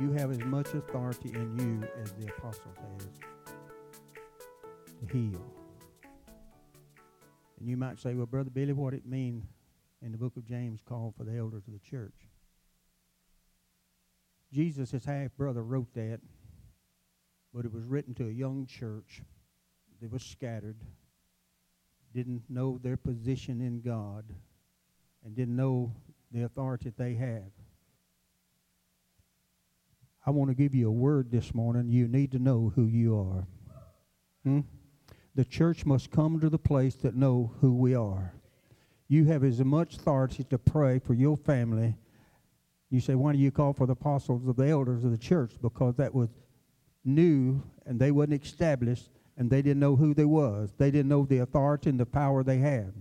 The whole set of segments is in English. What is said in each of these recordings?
You have as much authority in you as the apostle has to heal. And you might say, well, Brother Billy, what it mean in the book of James called for the elders of the church? Jesus, his half brother, wrote that, but it was written to a young church that was scattered, didn't know their position in God, and didn't know the authority they have. I want to give you a word this morning. You need to know who you are. Hmm? The church must come to the place that know who we are. You have as much authority to pray for your family. You say, why do you call for the apostles of the elders of the church? Because that was new and they wasn't established and they didn't know who they was. They didn't know the authority and the power they had.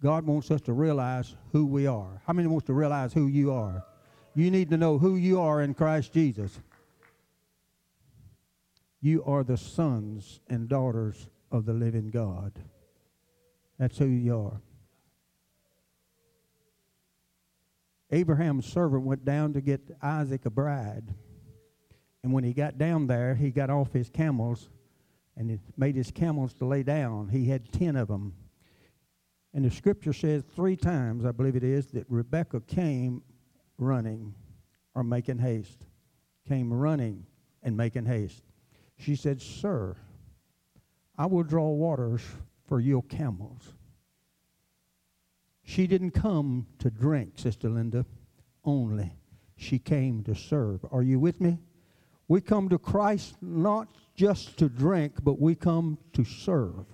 God wants us to realize who we are. How many wants to realize who you are? You need to know who you are in Christ Jesus. You are the sons and daughters of the living God. That's who you are. Abraham's servant went down to get Isaac a bride. And when he got down there, he got off his camels and he made his camels to lay down. He had ten of them. And the scripture says three times, I believe it is, that Rebekah came running or making haste. Came running and making haste. She said, Sir, I will draw waters for your camels. She didn't come to drink, Sister Linda, only. She came to serve. Are you with me? We come to Christ not just to drink, but we come to serve.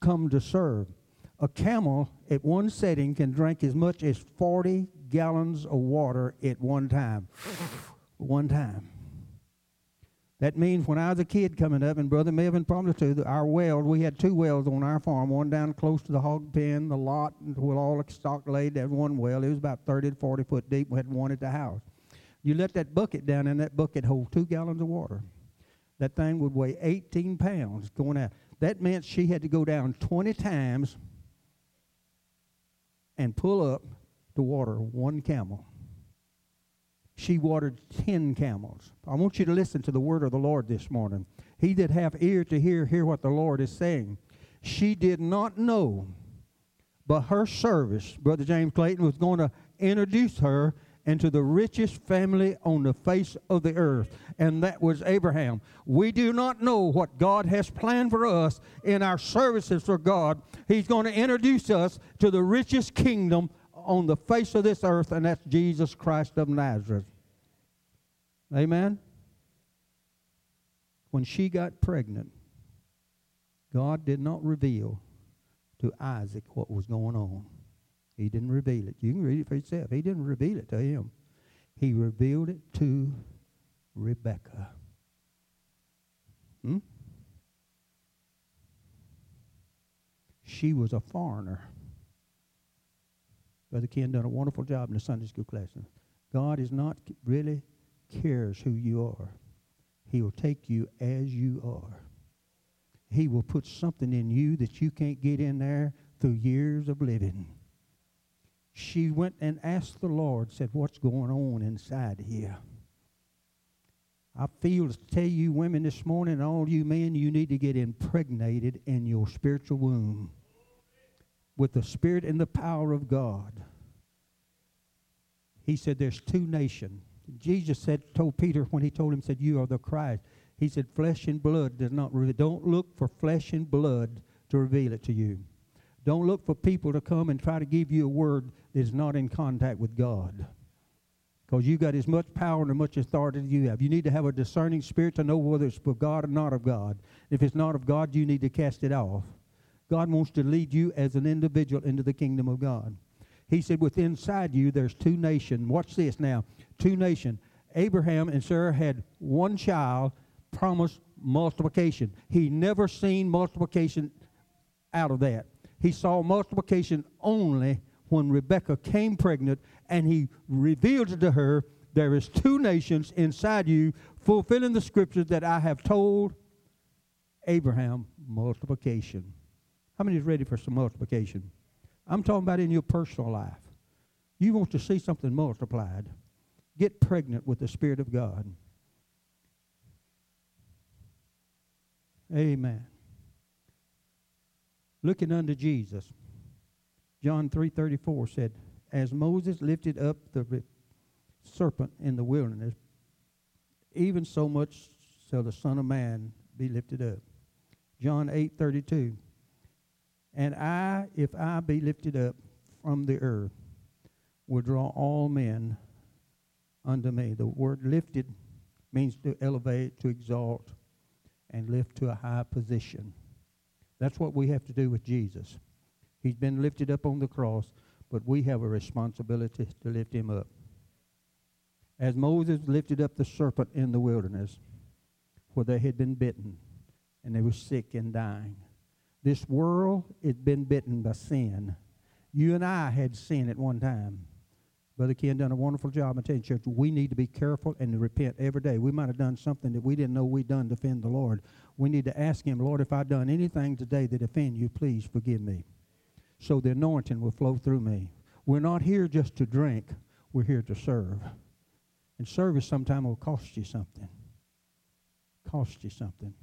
Come to serve. A camel at one setting can drink as much as 40 gallons of water at one time. one time. That means when I was a kid coming up, and Brother Melvin probably too, our wells, we had two wells on our farm, one down close to the hog pen, the lot, where all the stock laid, that one well. It was about 30 to 40 foot deep. We had one at the house. You let that bucket down, and that bucket hold two gallons of water. That thing would weigh 18 pounds going out. That meant she had to go down 20 times and pull up to water one camel she watered ten camels. I want you to listen to the word of the Lord this morning. He that have ear to hear, hear what the Lord is saying. She did not know, but her service, Brother James Clayton, was going to introduce her into the richest family on the face of the earth, and that was Abraham. We do not know what God has planned for us in our services for God. He's going to introduce us to the richest kingdom on the face of this earth, and that's Jesus Christ of Nazareth. Amen? When she got pregnant, God did not reveal to Isaac what was going on. He didn't reveal it. You can read it for yourself. He didn't reveal it to him. He revealed it to Rebecca. Hmm? She was a foreigner. Brother Ken done a wonderful job in the Sunday school class. God is not really cares who you are. He will take you as you are. He will put something in you that you can't get in there through years of living. She went and asked the Lord, said, What's going on inside here? I feel to tell you women this morning, and all you men, you need to get impregnated in your spiritual womb with the Spirit and the power of God. He said, There's two nations. Jesus said, told Peter when he told him, said, You are the Christ. He said, Flesh and blood does not reveal. Don't look for flesh and blood to reveal it to you. Don't look for people to come and try to give you a word that is not in contact with God. Because you've got as much power and as much authority as you have. You need to have a discerning spirit to know whether it's for God or not of God. If it's not of God, you need to cast it off. God wants to lead you as an individual into the kingdom of God. He said, with inside you, there's two nations. Watch this now. Two nations. Abraham and Sarah had one child, promised multiplication. He never seen multiplication out of that. He saw multiplication only when Rebekah came pregnant and he revealed to her there is two nations inside you fulfilling the scriptures that I have told Abraham multiplication. How many is ready for some multiplication? I'm talking about in your personal life. You want to see something multiplied. Get pregnant with the Spirit of God. Amen. Looking unto Jesus. John 3:34 said, "As Moses lifted up the serpent in the wilderness, even so much shall the Son of Man be lifted up." John 8:32. And I, if I be lifted up from the earth, will draw all men unto me. The word lifted means to elevate, to exalt, and lift to a high position. That's what we have to do with Jesus. He's been lifted up on the cross, but we have a responsibility to lift him up. As Moses lifted up the serpent in the wilderness, where they had been bitten, and they were sick and dying. This world had been bitten by sin. You and I had sin at one time. Brother Ken done a wonderful job. I tell you, church, we need to be careful and to repent every day. We might have done something that we didn't know we'd done to offend the Lord. We need to ask Him, Lord, if I've done anything today that offend you, please forgive me. So the anointing will flow through me. We're not here just to drink. We're here to serve. And service sometime will cost you something. Cost you something.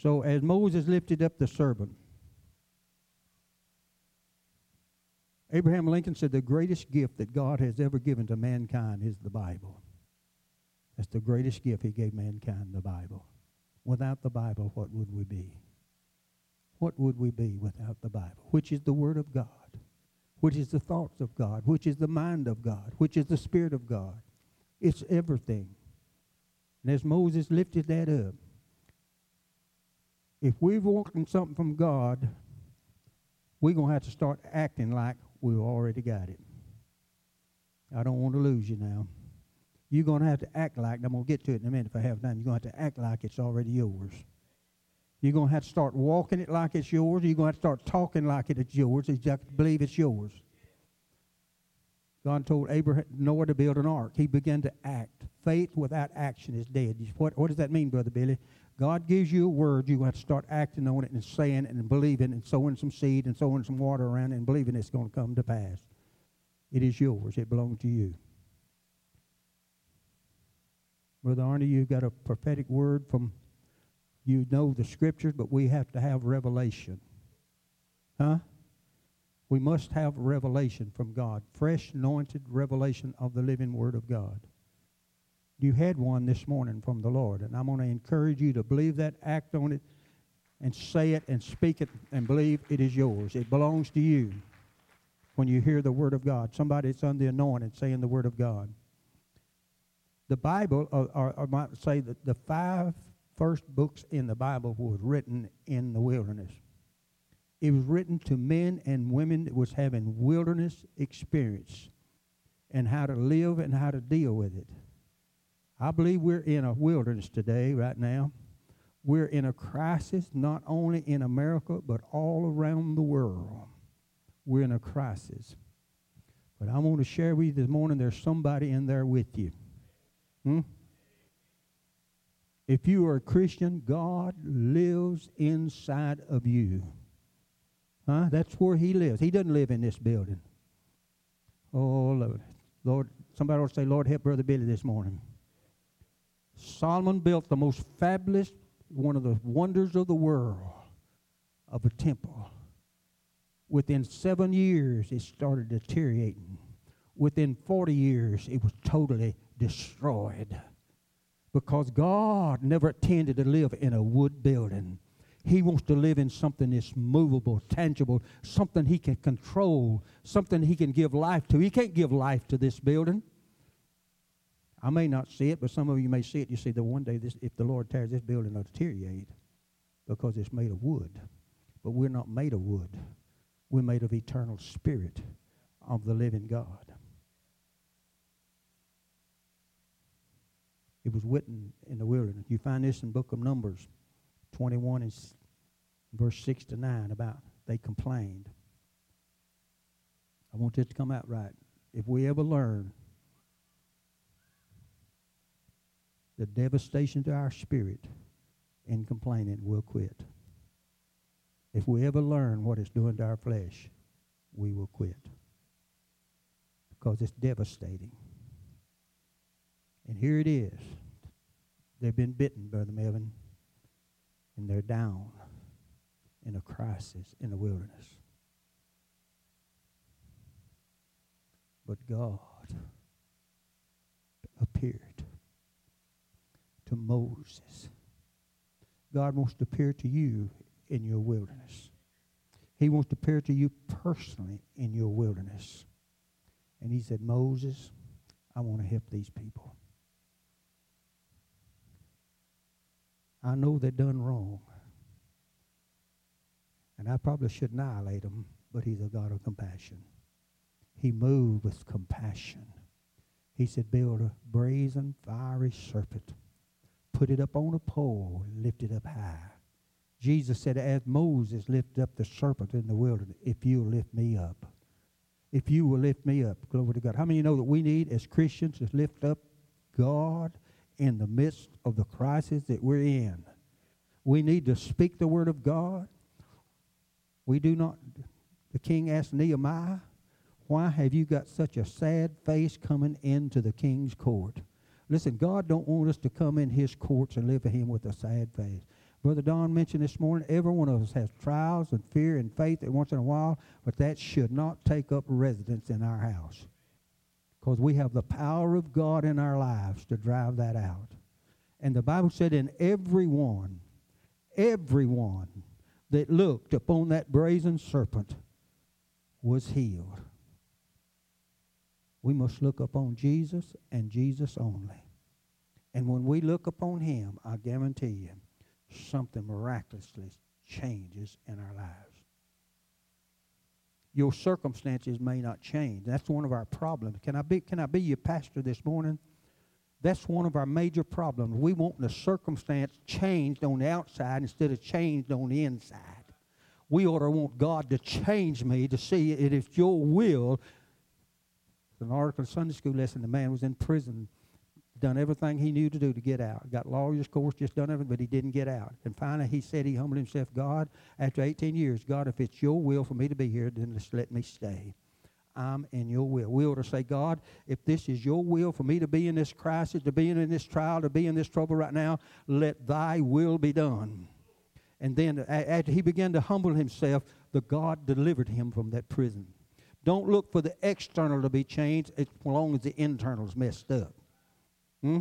So as Moses lifted up the serpent, Abraham Lincoln said the greatest gift that God has ever given to mankind is the Bible. That's the greatest gift he gave mankind, the Bible. Without the Bible, what would we be? What would we be without the Bible? Which is the Word of God, which is the thoughts of God, which is the mind of God, which is the Spirit of God. It's everything. And as Moses lifted that up, if we're wanting something from God, we're going to have to start acting like we already got it. I don't want to lose you now. You're going to have to act like, I'm going to get to it in a minute if I have time. You're going to have to act like it's already yours. You're going to have to start walking it like it's yours. You're going to have to start talking like it's yours. You have to believe it's yours. God told Abraham Noah to build an ark. He began to act. Faith without action is dead. What, what does that mean, Brother Billy? God gives you a word, you have to start acting on it and saying it and believing and sowing some seed and sowing some water around and believing it's going to come to pass. It is yours. It belongs to you. Brother Arnie, you've got a prophetic word from, you know the scriptures, but we have to have revelation. Huh? We must have revelation from God, fresh, anointed revelation of the living Word of God. You had one this morning from the Lord, and I'm going to encourage you to believe that, act on it, and say it and speak it and believe it is yours. It belongs to you when you hear the Word of God. Somebody that's under the anointing saying the Word of God. The Bible, uh, or, or, or I might say that the five first books in the Bible was written in the wilderness. It was written to men and women that was having wilderness experience and how to live and how to deal with it. I believe we're in a wilderness today, right now. We're in a crisis, not only in America, but all around the world. We're in a crisis. But I want to share with you this morning there's somebody in there with you. Hmm? If you are a Christian, God lives inside of you. Huh? That's where he lives. He doesn't live in this building. Oh, Lord. Lord, somebody ought to say, Lord, help Brother Billy this morning. Solomon built the most fabulous, one of the wonders of the world, of a temple. Within seven years, it started deteriorating. Within 40 years, it was totally destroyed. Because God never intended to live in a wood building. He wants to live in something that's movable, tangible, something he can control, something he can give life to. He can't give life to this building. I may not see it, but some of you may see it. You see that one day, this, if the Lord tears this building, it'll deteriorate because it's made of wood. But we're not made of wood. We're made of eternal spirit of the living God. It was written in the wilderness. You find this in book of Numbers. 21 and verse 6 to 9 about they complained. I want this to come out right. If we ever learn the devastation to our spirit in complaining, we'll quit. If we ever learn what it's doing to our flesh, we will quit. Because it's devastating. And here it is. They've been bitten, Brother Melvin, and they're down in a crisis in the wilderness. But God appeared to Moses. God wants to appear to you in your wilderness. He wants to appear to you personally in your wilderness. And he said, Moses, I want to help these people. I know they've done wrong. And I probably should annihilate them, but he's a God of compassion. He moved with compassion. He said, Build a brazen, fiery serpent, put it up on a pole, lift it up high. Jesus said, As Moses lifted up the serpent in the wilderness, if you'll lift me up, if you will lift me up, glory to God. How many you know that we need as Christians to lift up God in the midst of the crisis that we're in? We need to speak the word of God. We do not, the king asked Nehemiah, why have you got such a sad face coming into the king's court? Listen, God don't want us to come in his courts and live for him with a sad face. Brother Don mentioned this morning, every one of us has trials and fear and faith that once in a while, but that should not take up residence in our house. Because we have the power of God in our lives to drive that out. And the Bible said, in everyone, everyone that looked upon that brazen serpent was healed. We must look upon Jesus and Jesus only. And when we look upon him, I guarantee you, something miraculously changes in our lives. Your circumstances may not change. That's one of our problems. Can I be, can I be your pastor this morning? That's one of our major problems. We want the circumstance changed on the outside instead of changed on the inside. We ought to want God to change me to see it if your will. An article, in Sunday school lesson, the man was in prison done everything he knew to do to get out. Got lawyer's course, just done everything, but he didn't get out. And finally, he said he humbled himself. God, after 18 years, God, if it's your will for me to be here, then just let me stay. I'm in your will. We ought to say, God, if this is your will for me to be in this crisis, to be in this trial, to be in this trouble right now, let thy will be done. And then after he began to humble himself, the God delivered him from that prison. Don't look for the external to be changed as long as the internal is messed up. Hmm?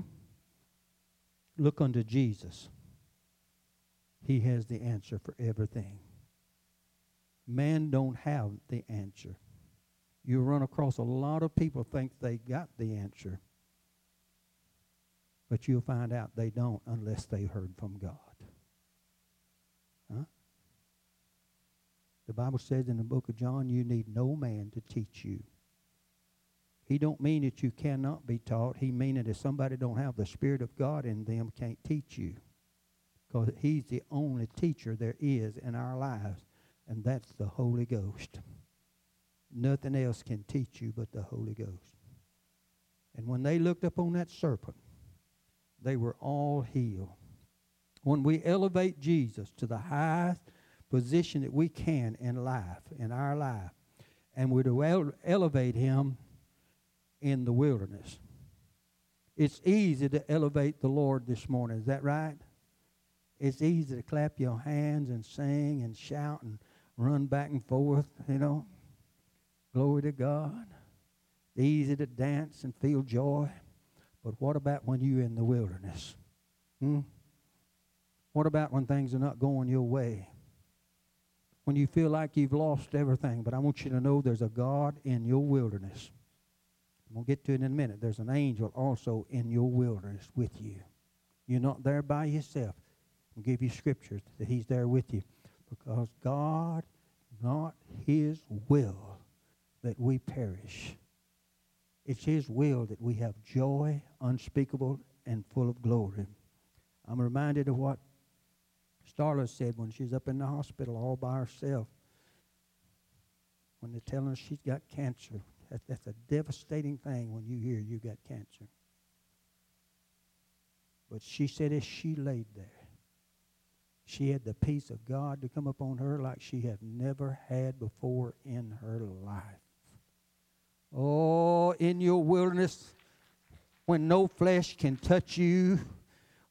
Look unto Jesus. He has the answer for everything. Man don't have the answer. You run across a lot of people think they got the answer. But you'll find out they don't unless they heard from God. Huh? The Bible says in the book of John, you need no man to teach you. He don't mean that you cannot be taught. He mean that if somebody don't have the Spirit of God in them, can't teach you. Because he's the only teacher there is in our lives, and that's the Holy Ghost. Nothing else can teach you but the Holy Ghost. And when they looked upon that serpent, they were all healed. When we elevate Jesus to the highest position that we can in life, in our life, and we're to elevate him in the wilderness. It's easy to elevate the Lord this morning. Is that right? It's easy to clap your hands and sing and shout and run back and forth, you know. Glory to God. It's easy to dance and feel joy. But what about when you're in the wilderness? Hmm? What about when things are not going your way? When you feel like you've lost everything. But I want you to know there's a God in your wilderness We'll get to it in a minute. There's an angel also in your wilderness with you. You're not there by yourself. I'll give you scriptures that he's there with you. Because God, not his will that we perish. It's his will that we have joy unspeakable and full of glory. I'm reminded of what Starla said when she's up in the hospital all by herself. When they're telling her she's got cancer, that's, that's a devastating thing when you hear you got cancer. But she said as she laid there, she had the peace of God to come upon her like she had never had before in her life. Oh, in your wilderness, when no flesh can touch you,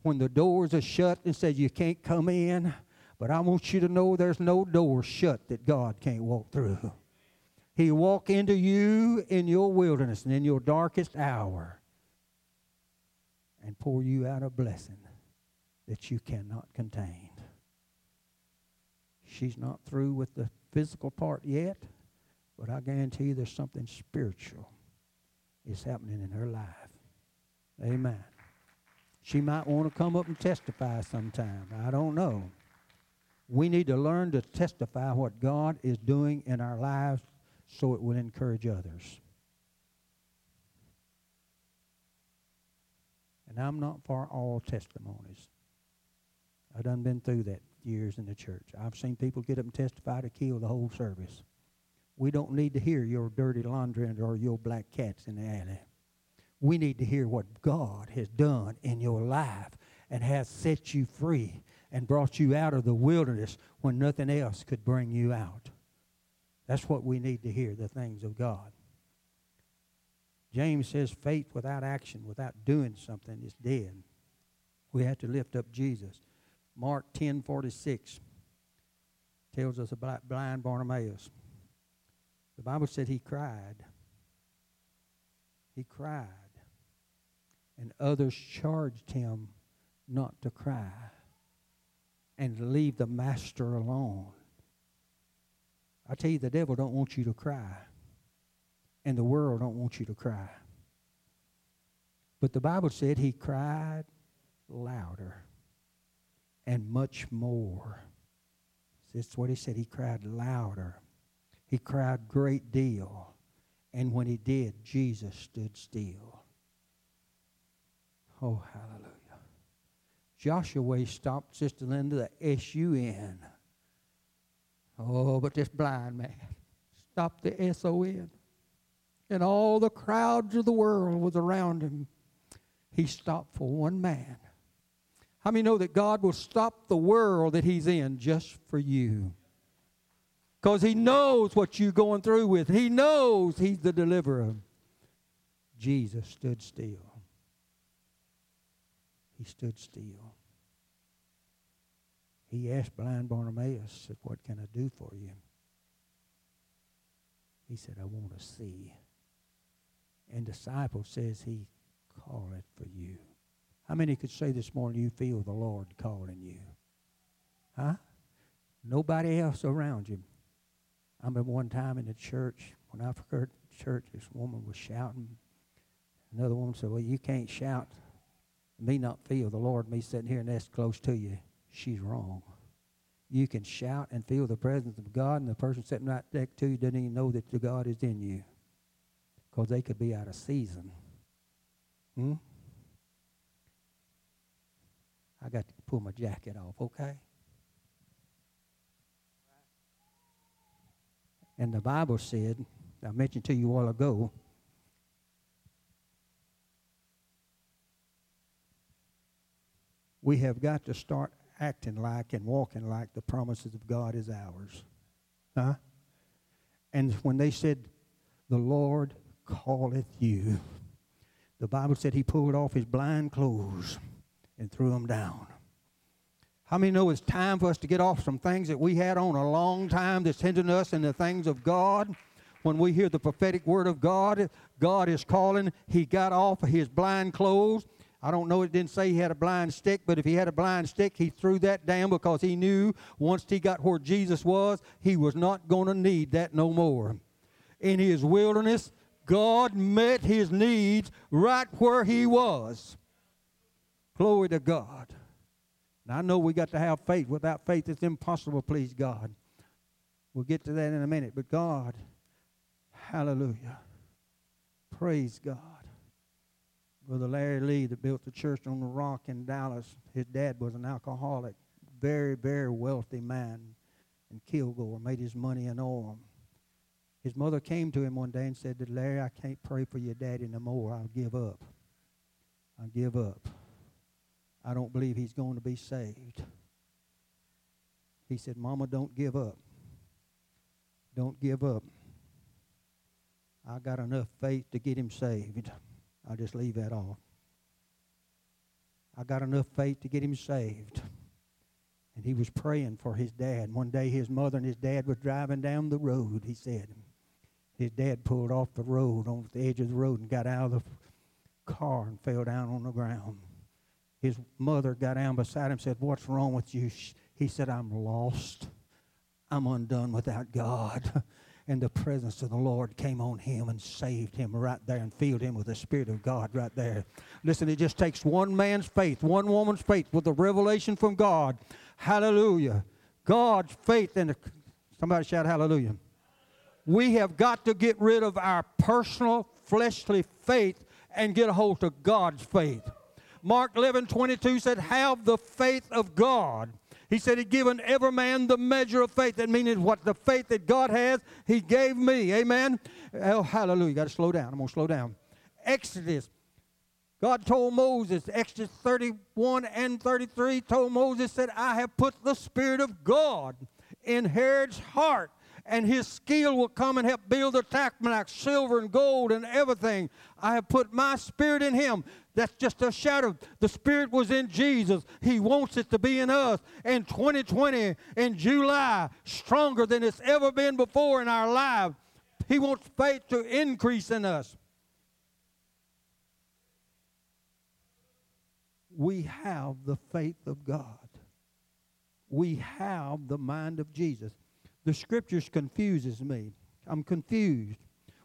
when the doors are shut and said you can't come in. But I want you to know there's no door shut that God can't walk through. He walk into you in your wilderness and in your darkest hour and pour you out a blessing that you cannot contain. She's not through with the physical part yet, but I guarantee you there's something spiritual is happening in her life. Amen. She might want to come up and testify sometime. I don't know. We need to learn to testify what God is doing in our lives so it will encourage others. And I'm not for all testimonies. I've done been through that years in the church. I've seen people get up and testify to kill the whole service. We don't need to hear your dirty laundry or your black cats in the alley. We need to hear what God has done in your life and has set you free and brought you out of the wilderness when nothing else could bring you out. That's what we need to hear, the things of God. James says faith without action, without doing something, is dead. We have to lift up Jesus. Mark 10 46 tells us about blind Bartimaeus. The Bible said he cried. He cried. And others charged him not to cry and leave the master alone. I tell you, the devil don't want you to cry. And the world don't want you to cry. But the Bible said he cried louder and much more. That's what he said. He cried louder. He cried great deal. And when he did, Jesus stood still. Oh, hallelujah. Joshua stopped Sister Linda the S-U-N. Oh, but this blind man stopped the S-O-N. And all the crowds of the world was around him. He stopped for one man. How many know that God will stop the world that he's in just for you? Because he knows what you're going through with. He knows he's the deliverer. Jesus stood still. He stood still. He asked blind Bartimaeus, said, What can I do for you? He said, I want to see. And disciple says he calleth for you. How many could say this morning you feel the Lord calling you? Huh? Nobody else around you. I remember one time in the church, when I heard church, this woman was shouting. Another woman said, Well, you can't shout me not feel the Lord, me sitting here and that's close to you, she's wrong. You can shout and feel the presence of God, and the person sitting right next to you doesn't even know that the God is in you because they could be out of season. Hmm? I got to pull my jacket off, okay? And the Bible said, I mentioned to you a while ago, we have got to start acting like and walking like the promises of God is ours. Huh? And when they said, The Lord calleth you, the Bible said he pulled off his blind clothes and threw them down. How many know it's time for us to get off some things that we had on a long time that's hindering us in the things of God? When we hear the prophetic word of God, God is calling. He got off his blind clothes I don't know, it didn't say he had a blind stick, but if he had a blind stick, he threw that down because he knew once he got where Jesus was, he was not going to need that no more. In his wilderness, God met his needs right where he was. Glory to God. Now, I know we got to have faith. Without faith, it's impossible, please God. We'll get to that in a minute. But God, hallelujah. Praise God. Brother Larry Lea that built the church on the rock in Dallas. His dad was an alcoholic, very, very wealthy man in Kilgore, made his money in oil. His mother came to him one day and said, Larry, I can't pray for your daddy no more. I'll give up. I'll give up. I don't believe he's going to be saved. He said, Mama, don't give up. Don't give up. I got enough faith to get him saved. I'll just leave that off. I got enough faith to get him saved. And he was praying for his dad. One day his mother and his dad was driving down the road, he said. His dad pulled off the road, on the edge of the road, and got out of the car and fell down on the ground. His mother got down beside him and said, What's wrong with you? He said, I'm lost. I'm undone without God. and the presence of the Lord came on him and saved him right there and filled him with the Spirit of God right there. Listen, it just takes one man's faith, one woman's faith with the revelation from God. Hallelujah. God's faith and somebody shout hallelujah. We have got to get rid of our personal fleshly faith and get a hold of God's faith. Mark 11 22 said, Have the faith of God. He said He'd given every man the measure of faith. That means what the faith that God has, He gave me. Amen. Oh, hallelujah. You got to slow down. I'm going to slow down. Exodus. God told Moses, Exodus 31 and 33, told Moses, said, I have put the Spirit of God in Herod's heart and his skill will come and help build the tabernacle, silver and gold and everything. I have put my spirit in him. That's just a shadow. The spirit was in Jesus. He wants it to be in us. In 2020, in July, stronger than it's ever been before in our lives. He wants faith to increase in us. We have the faith of God. We have the mind of Jesus. The scriptures confuses me. I'm confused.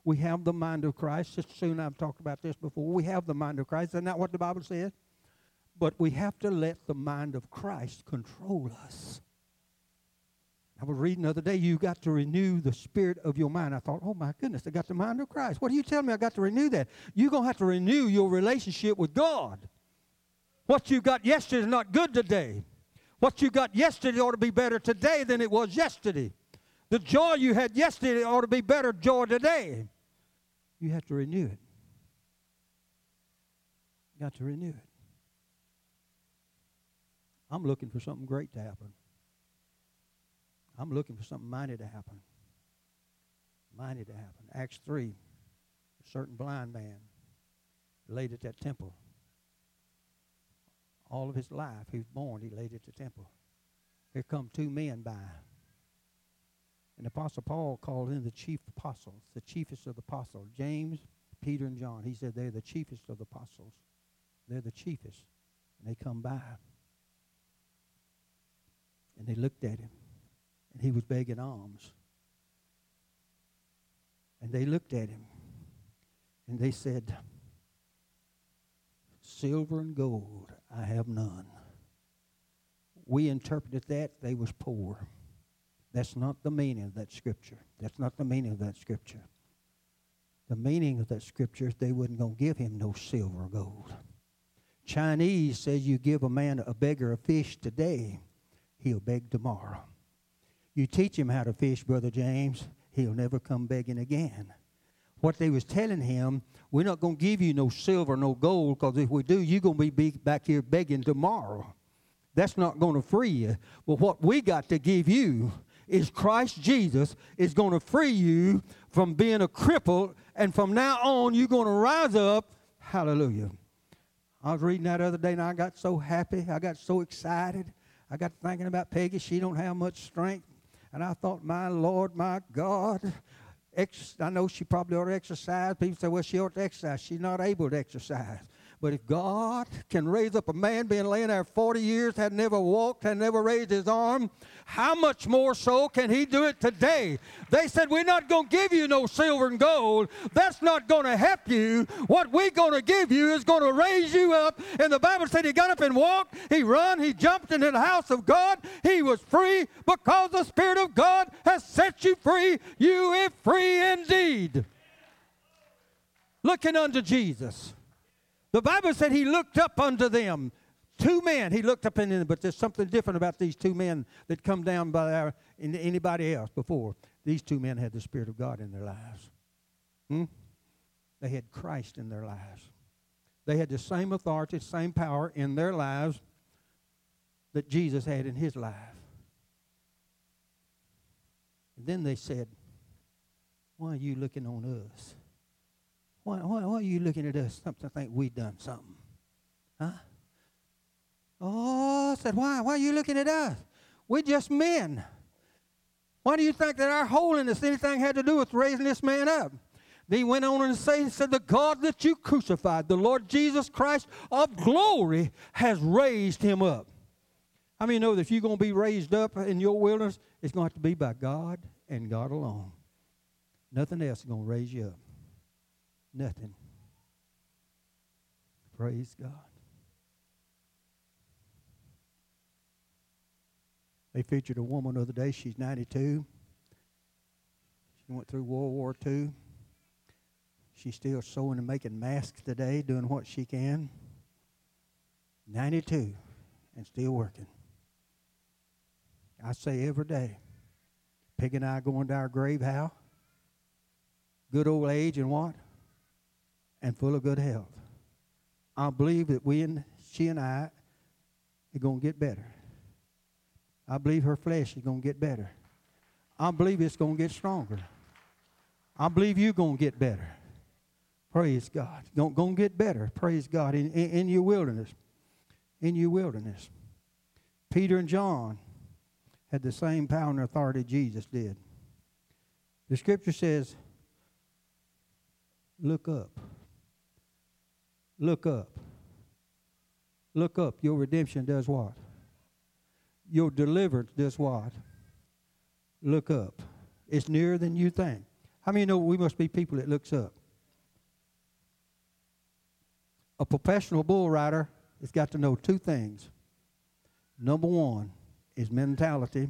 We have the mind of Christ. Soon I've talked about this before. We have the mind of Christ. Isn't that what the Bible says? But we have to let the mind of Christ control us. I was reading the other day, you got to renew the spirit of your mind. I thought, oh my goodness, I got the mind of Christ. What are you telling me? I got to renew that. You're going to have to renew your relationship with God. What you got yesterday is not good today. What you got yesterday ought to be better today than it was yesterday. The joy you had yesterday ought to be better joy today. You have to renew it. You got to renew it. I'm looking for something great to happen. I'm looking for something mighty to happen. Mighty to happen. Acts 3, a certain blind man laid at that temple. All of his life, he was born, he laid at the temple. Here come two men by. And Apostle Paul called in the chief apostles, the chiefest of the apostles, James, Peter, and John. He said they're the chiefest of the apostles. They're the chiefest. And they come by. And they looked at him. And he was begging alms. And they looked at him. And they said, Silver and gold I have none. We interpreted that they was poor. That's not the meaning of that scripture. That's not the meaning of that scripture. The meaning of that scripture is they wasn't going to give him no silver or gold. Chinese says you give a man a beggar a fish today, he'll beg tomorrow. You teach him how to fish, Brother James, he'll never come begging again. What they was telling him, we're not going to give you no silver, no gold, because if we do, you're going to be back here begging tomorrow. That's not going to free you. But what we got to give you is Christ Jesus is going to free you from being a cripple, and from now on, you're going to rise up. Hallelujah. I was reading that other day, and I got so happy. I got so excited. I got thinking about Peggy. She don't have much strength. And I thought, my Lord, my God, ex- I know she probably ought to exercise. People say, well, she ought to exercise. She's not able to exercise. But if God can raise up a man being laying there 40 years, had never walked, had never raised his arm, how much more so can he do it today? They said, We're not going to give you no silver and gold. That's not going to help you. What we're going to give you is going to raise you up. And the Bible said he got up and walked, he run, he jumped into the house of God. He was free because the Spirit of God has set you free. You are free indeed. Looking unto Jesus. The Bible said he looked up unto them. Two men, he looked up in them, but there's something different about these two men that come down by our, anybody else before. These two men had the Spirit of God in their lives. Hmm? They had Christ in their lives. They had the same authority, same power in their lives that Jesus had in his life. And then they said, Why are you looking on us? Why, why, why are you looking at us? Something think we done something. Huh? Oh, I said, why? Why are you looking at us? We're just men. Why do you think that our holiness, anything had to do with raising this man up? Then he went on and say, said, The God that you crucified, the Lord Jesus Christ of glory, has raised him up. How many know that if you're going to be raised up in your wilderness, it's going to have to be by God and God alone. Nothing else is going to raise you up. Nothing. Praise God. They featured a woman the other day. She's 92. She went through World War II. She's still sewing and making masks today, doing what she can. 92 and still working. I say every day, Peg and I going to our grave how? Good old age and what? And full of good health. I believe that we and she and I are going to get better. I believe her flesh is going to get better. I believe it's going to get stronger. I believe you're going to get better. Praise God. Going, to get better. Praise God. In, in, in your wilderness. In your wilderness. Peter and John had the same power and authority Jesus did. The scripture says, Look up. Look up. Look up. Your redemption does what? Your deliverance does what? Look up. It's nearer than you think. How many know we must be people that looks up? A professional bull rider has got to know two things. Number one is mentality.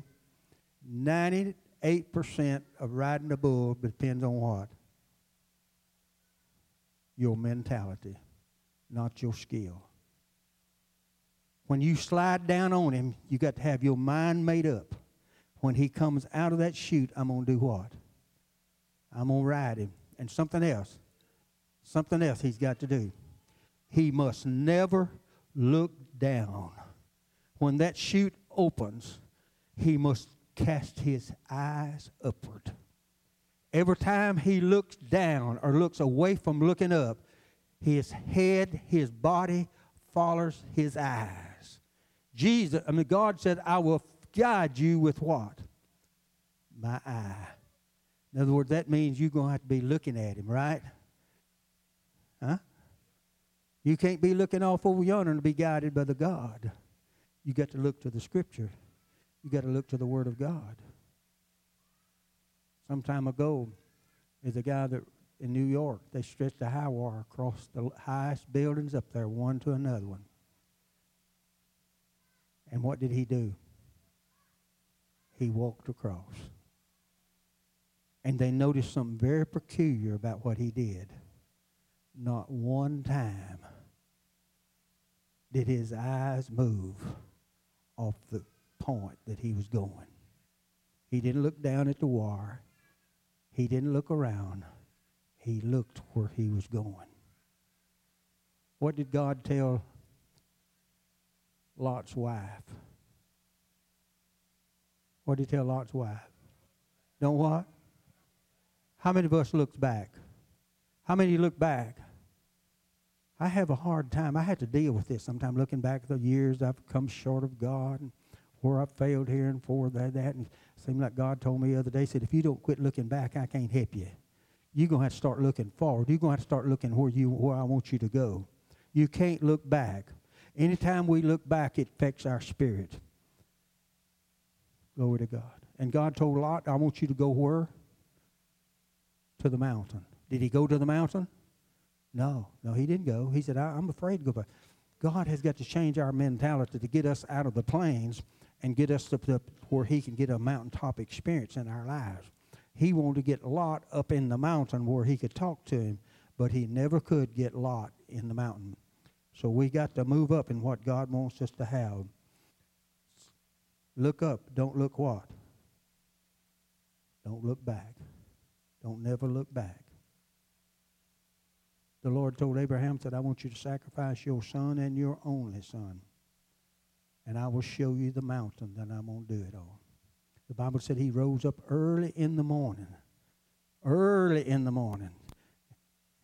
98% of riding a bull depends on what? Your mentality, not your skill. When you slide down on him, you got to have your mind made up. When he comes out of that chute, I'm going to do what? I'm going to ride him. And something else, something else he's got to do. He must never look down. When that chute opens, he must cast his eyes upward. Every time he looks down or looks away from looking up, his head, his body follows his eyes. Jesus, I mean, God said, I will guide you with what? My eye. In other words, that means you're going to have to be looking at him, right? Huh? You can't be looking off over yonder and be guided by the God. You got to look to the Scripture. You got to look to the Word of God. Some time ago, there's a guy that in New York, they stretched a high wire across the highest buildings up there, one to another one. And what did he do? He walked across. And they noticed something very peculiar about what he did. Not one time did his eyes move off the point that he was going. He didn't look down at the wire. He didn't look around. He looked where he was going. What did God tell Lot's wife? What did he tell Lot's wife? Don't what? How many of us looked back? How many look back? I have a hard time. I had to deal with this sometimes looking back at the years I've come short of God and where I failed here and for that, that. And it seemed like God told me the other day, said, if you don't quit looking back, I can't help you. You're going to have to start looking forward. You're going to have to start looking where, you, where I want you to go. You can't look back. Anytime we look back, it affects our spirit. Glory to God. And God told Lot, I want you to go where? To the mountain. Did he go to the mountain? No, no, he didn't go. He said, I, am afraid to go back. God has got to change our mentality to get us out of the plains and get us to the, where he can get a mountaintop experience in our lives. He wanted to get Lot up in the mountain where he could talk to him, but he never could get Lot in the mountain. So we got to move up in what God wants us to have. Look up. Don't look what? Don't look back. Don't never look back the Lord told Abraham, said, I want you to sacrifice your son and your only son. And I will show you the mountain that I'm going to do it on. The Bible said he rose up early in the morning. Early in the morning.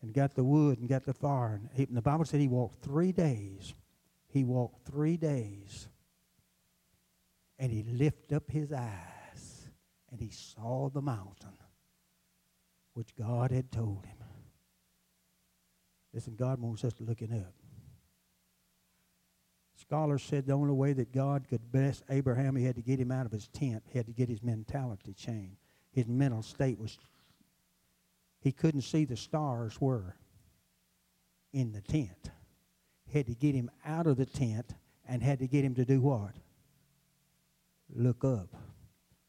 and got the wood and got the fire. And, he, and the Bible said he walked three days. He walked three days. And he lifted up his eyes and he saw the mountain which God had told him. Listen, God wants us to looking up. Scholars said the only way that God could bless Abraham, he had to get him out of his tent. He had to get his mentality changed. His mental state was, he couldn't see the stars were in the tent. He had to get him out of the tent and had to get him to do what? Look up.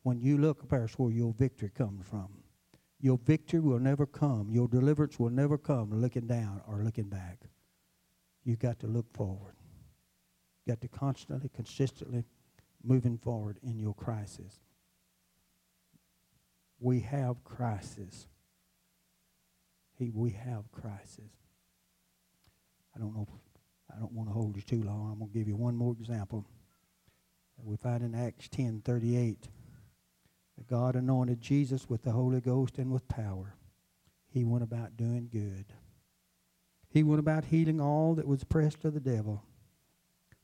When you look up, that's where your victory comes from. Your victory will never come. Your deliverance will never come looking down or looking back. You've got to look forward. Got to constantly, consistently moving forward in your crisis. We have crisis. He, we have crisis. I don't know. I don't want to hold you too long. I'm going to give you one more example. We find in Acts 10 38 that God anointed Jesus with the Holy Ghost and with power. He went about doing good. He went about healing all that was oppressed of the devil,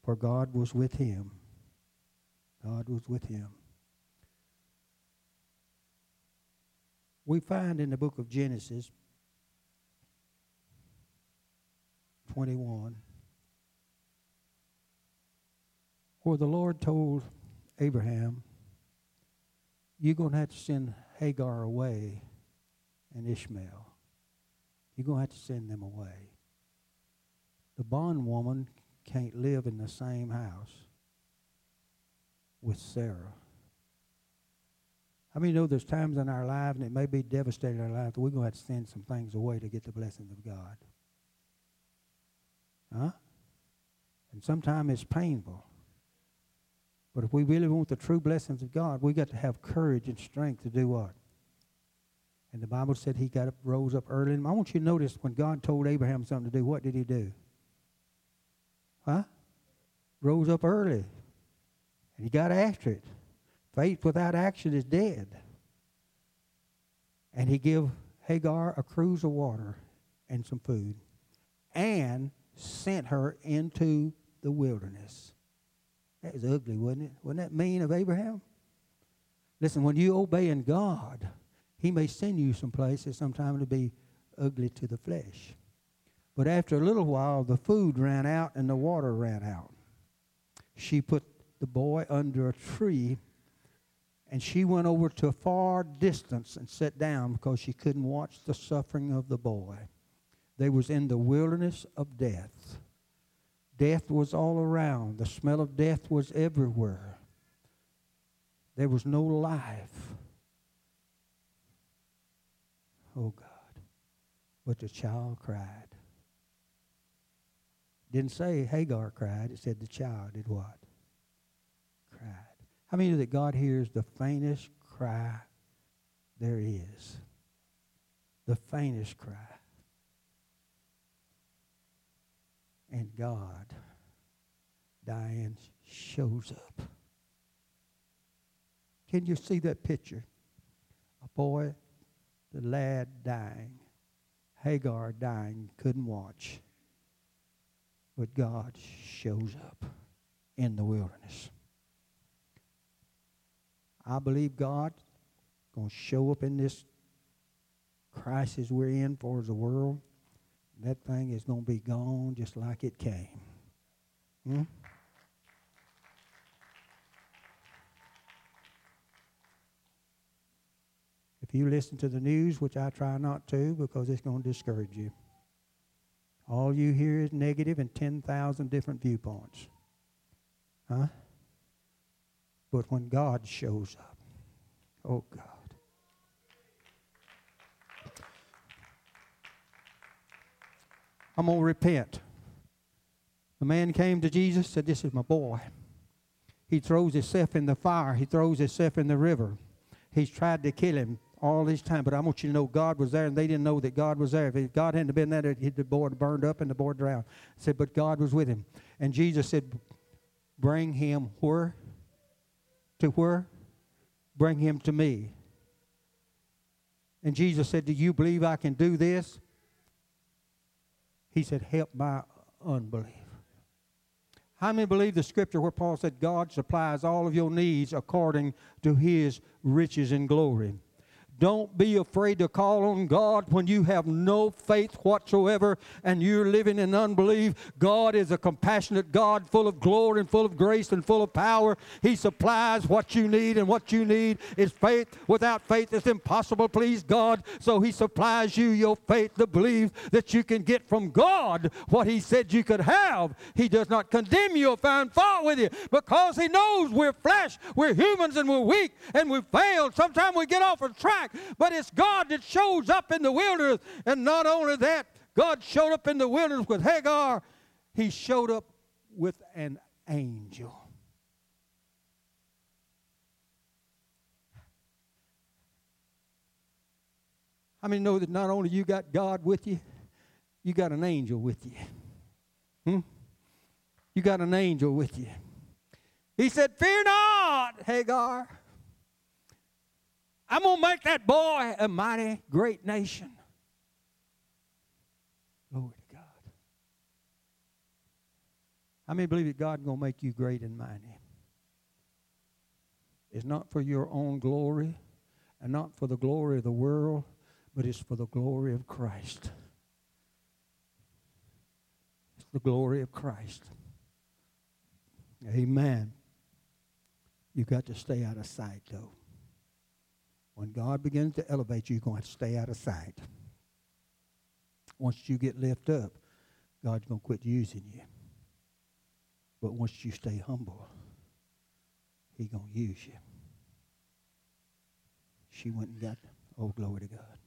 for God was with him. God was with him. We find in the book of Genesis 21 where the Lord told Abraham, you're going to have to send Hagar away and Ishmael. You're going to have to send them away. The bondwoman can't live in the same house with Sarah. I mean, you know there's times in our life, and it may be devastating in our life, that we're going to have to send some things away to get the blessings of God. Huh? And sometimes it's painful. But if we really want the true blessings of God, we got to have courage and strength to do what? And the Bible said he got up, rose up early. I want you to notice when God told Abraham something to do, what did he do? Huh? Rose up early. And he got after it. Faith without action is dead. And he gave Hagar a cruse of water and some food and sent her into the wilderness. That was ugly, wasn't it? Wasn't that mean of Abraham? Listen, when you obey in God, He may send you some places sometime to be ugly to the flesh. But after a little while, the food ran out and the water ran out. She put the boy under a tree and she went over to a far distance and sat down because she couldn't watch the suffering of the boy. They was in the wilderness of death. Death was all around. The smell of death was everywhere. There was no life. Oh God. But the child cried. Didn't say Hagar cried, it said the child did what? Cried. How many know that God hears the faintest cry there is? The faintest cry. And God, Diane, shows up. Can you see that picture? A boy, the lad dying, Hagar dying, couldn't watch. But God shows up in the wilderness. I believe God going to show up in this crisis we're in for the world that thing is going to be gone just like it came. Hmm? If you listen to the news, which I try not to because it's going to discourage you, all you hear is negative and 10,000 different viewpoints. Huh? But when God shows up, oh God. I'm going to repent. A man came to Jesus, said, This is my boy. He throws himself in the fire, he throws himself in the river. He's tried to kill him all this time, but I want you to know God was there, and they didn't know that God was there. If God hadn't been there, the boy burned up and the boy drowned. said, but God was with him. And Jesus said, Bring him where? To where? Bring him to me. And Jesus said, Do you believe I can do this? He said, Help my unbelief. How many believe the scripture where Paul said, God supplies all of your needs according to his riches and glory? Don't be afraid to call on God when you have no faith whatsoever and you're living in unbelief. God is a compassionate God, full of glory and full of grace and full of power. He supplies what you need, and what you need is faith. Without faith, it's impossible please God. So He supplies you your faith to believe that you can get from God what He said you could have. He does not condemn you or find fault with you because He knows we're flesh, we're humans, and we're weak, and we fail. Sometimes we get off a track back. But it's God that shows up in the wilderness. And not only that, God showed up in the wilderness with Hagar, He showed up with an angel. How many know that not only you got God with you, you got an angel with you? Hmm? You got an angel with you. He said, Fear not, Hagar. I'm going to make that boy a mighty great nation. Glory to God. How many believe that God's going to make you great and mighty? It's not for your own glory and not for the glory of the world, but it's for the glory of Christ. It's the glory of Christ. Amen. You've got to stay out of sight, though. When God begins to elevate you, you're going to, stay out of sight. Once you get lifted up, God's going to quit using you. But once you stay humble, He's going to use you. She went and got, oh, glory to God.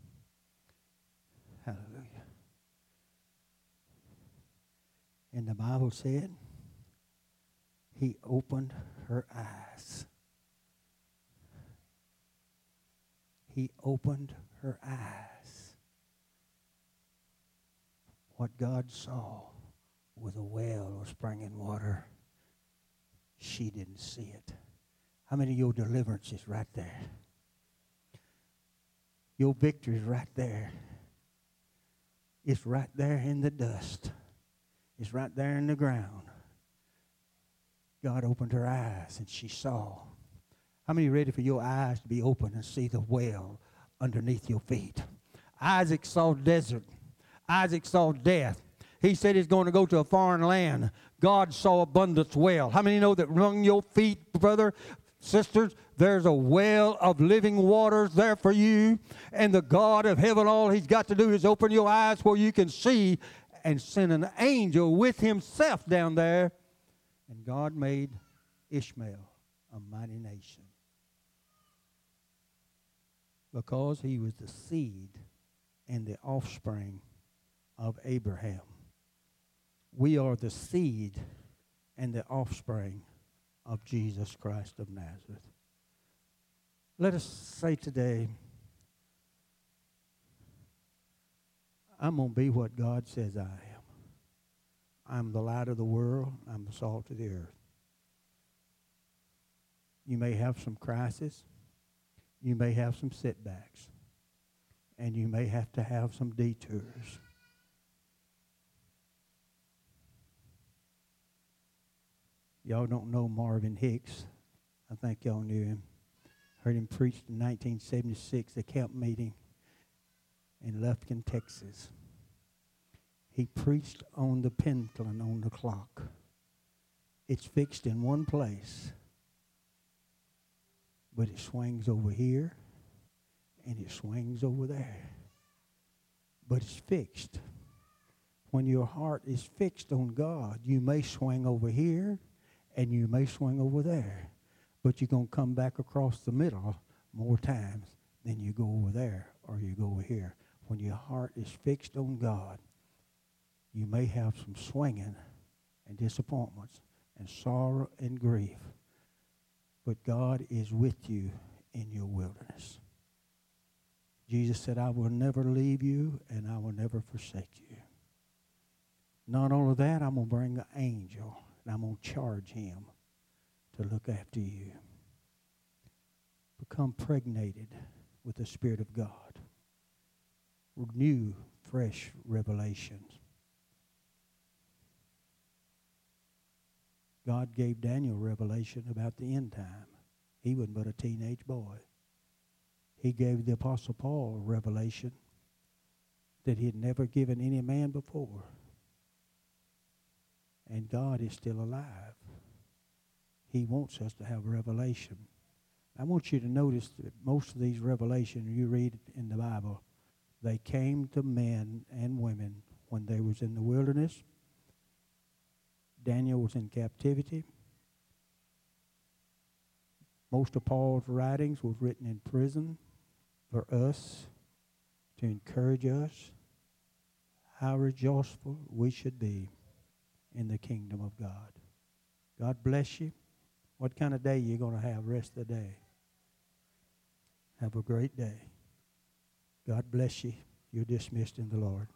Hallelujah. And the Bible said, He opened her eyes. He opened her eyes. What God saw was a well of springing water. She didn't see it. How many of your deliverance is right there? Your victory is right there. It's right there in the dust. It's right there in the ground. God opened her eyes and she saw how many ready for your eyes to be open and see the well underneath your feet? Isaac saw desert. Isaac saw death. He said he's going to go to a foreign land. God saw abundance well. How many know that among your feet, brother, sisters, there's a well of living waters there for you. And the God of heaven, all he's got to do is open your eyes where you can see and send an angel with himself down there. And God made Ishmael a mighty nation because he was the seed and the offspring of Abraham. We are the seed and the offspring of Jesus Christ of Nazareth. Let us say today, I'm going to be what God says I am. I'm the light of the world. I'm the salt of the earth. You may have some crisis you may have some setbacks, and you may have to have some detours. Y'all don't know Marvin Hicks. I think y'all knew him. Heard him preach in 1976 at camp meeting in Lufkin, Texas. He preached on the pendulum on the clock. It's fixed in one place but it swings over here and it swings over there. But it's fixed. When your heart is fixed on God, you may swing over here and you may swing over there. But you're going to come back across the middle more times than you go over there or you go over here. When your heart is fixed on God, you may have some swinging and disappointments and sorrow and grief but God is with you in your wilderness. Jesus said, I will never leave you and I will never forsake you. Not only that, I'm going to bring an angel and I'm going to charge him to look after you. Become pregnated with the Spirit of God. New, fresh revelations. God gave Daniel revelation about the end time. He wasn't but a teenage boy. He gave the Apostle Paul revelation that he had never given any man before. And God is still alive. He wants us to have revelation. I want you to notice that most of these revelations you read in the Bible, they came to men and women when they was in the wilderness. Daniel was in captivity. Most of Paul's writings was written in prison for us to encourage us how rejoiceful we should be in the kingdom of God. God bless you. What kind of day you going to have rest of the day? Have a great day. God bless you. You're dismissed in the Lord.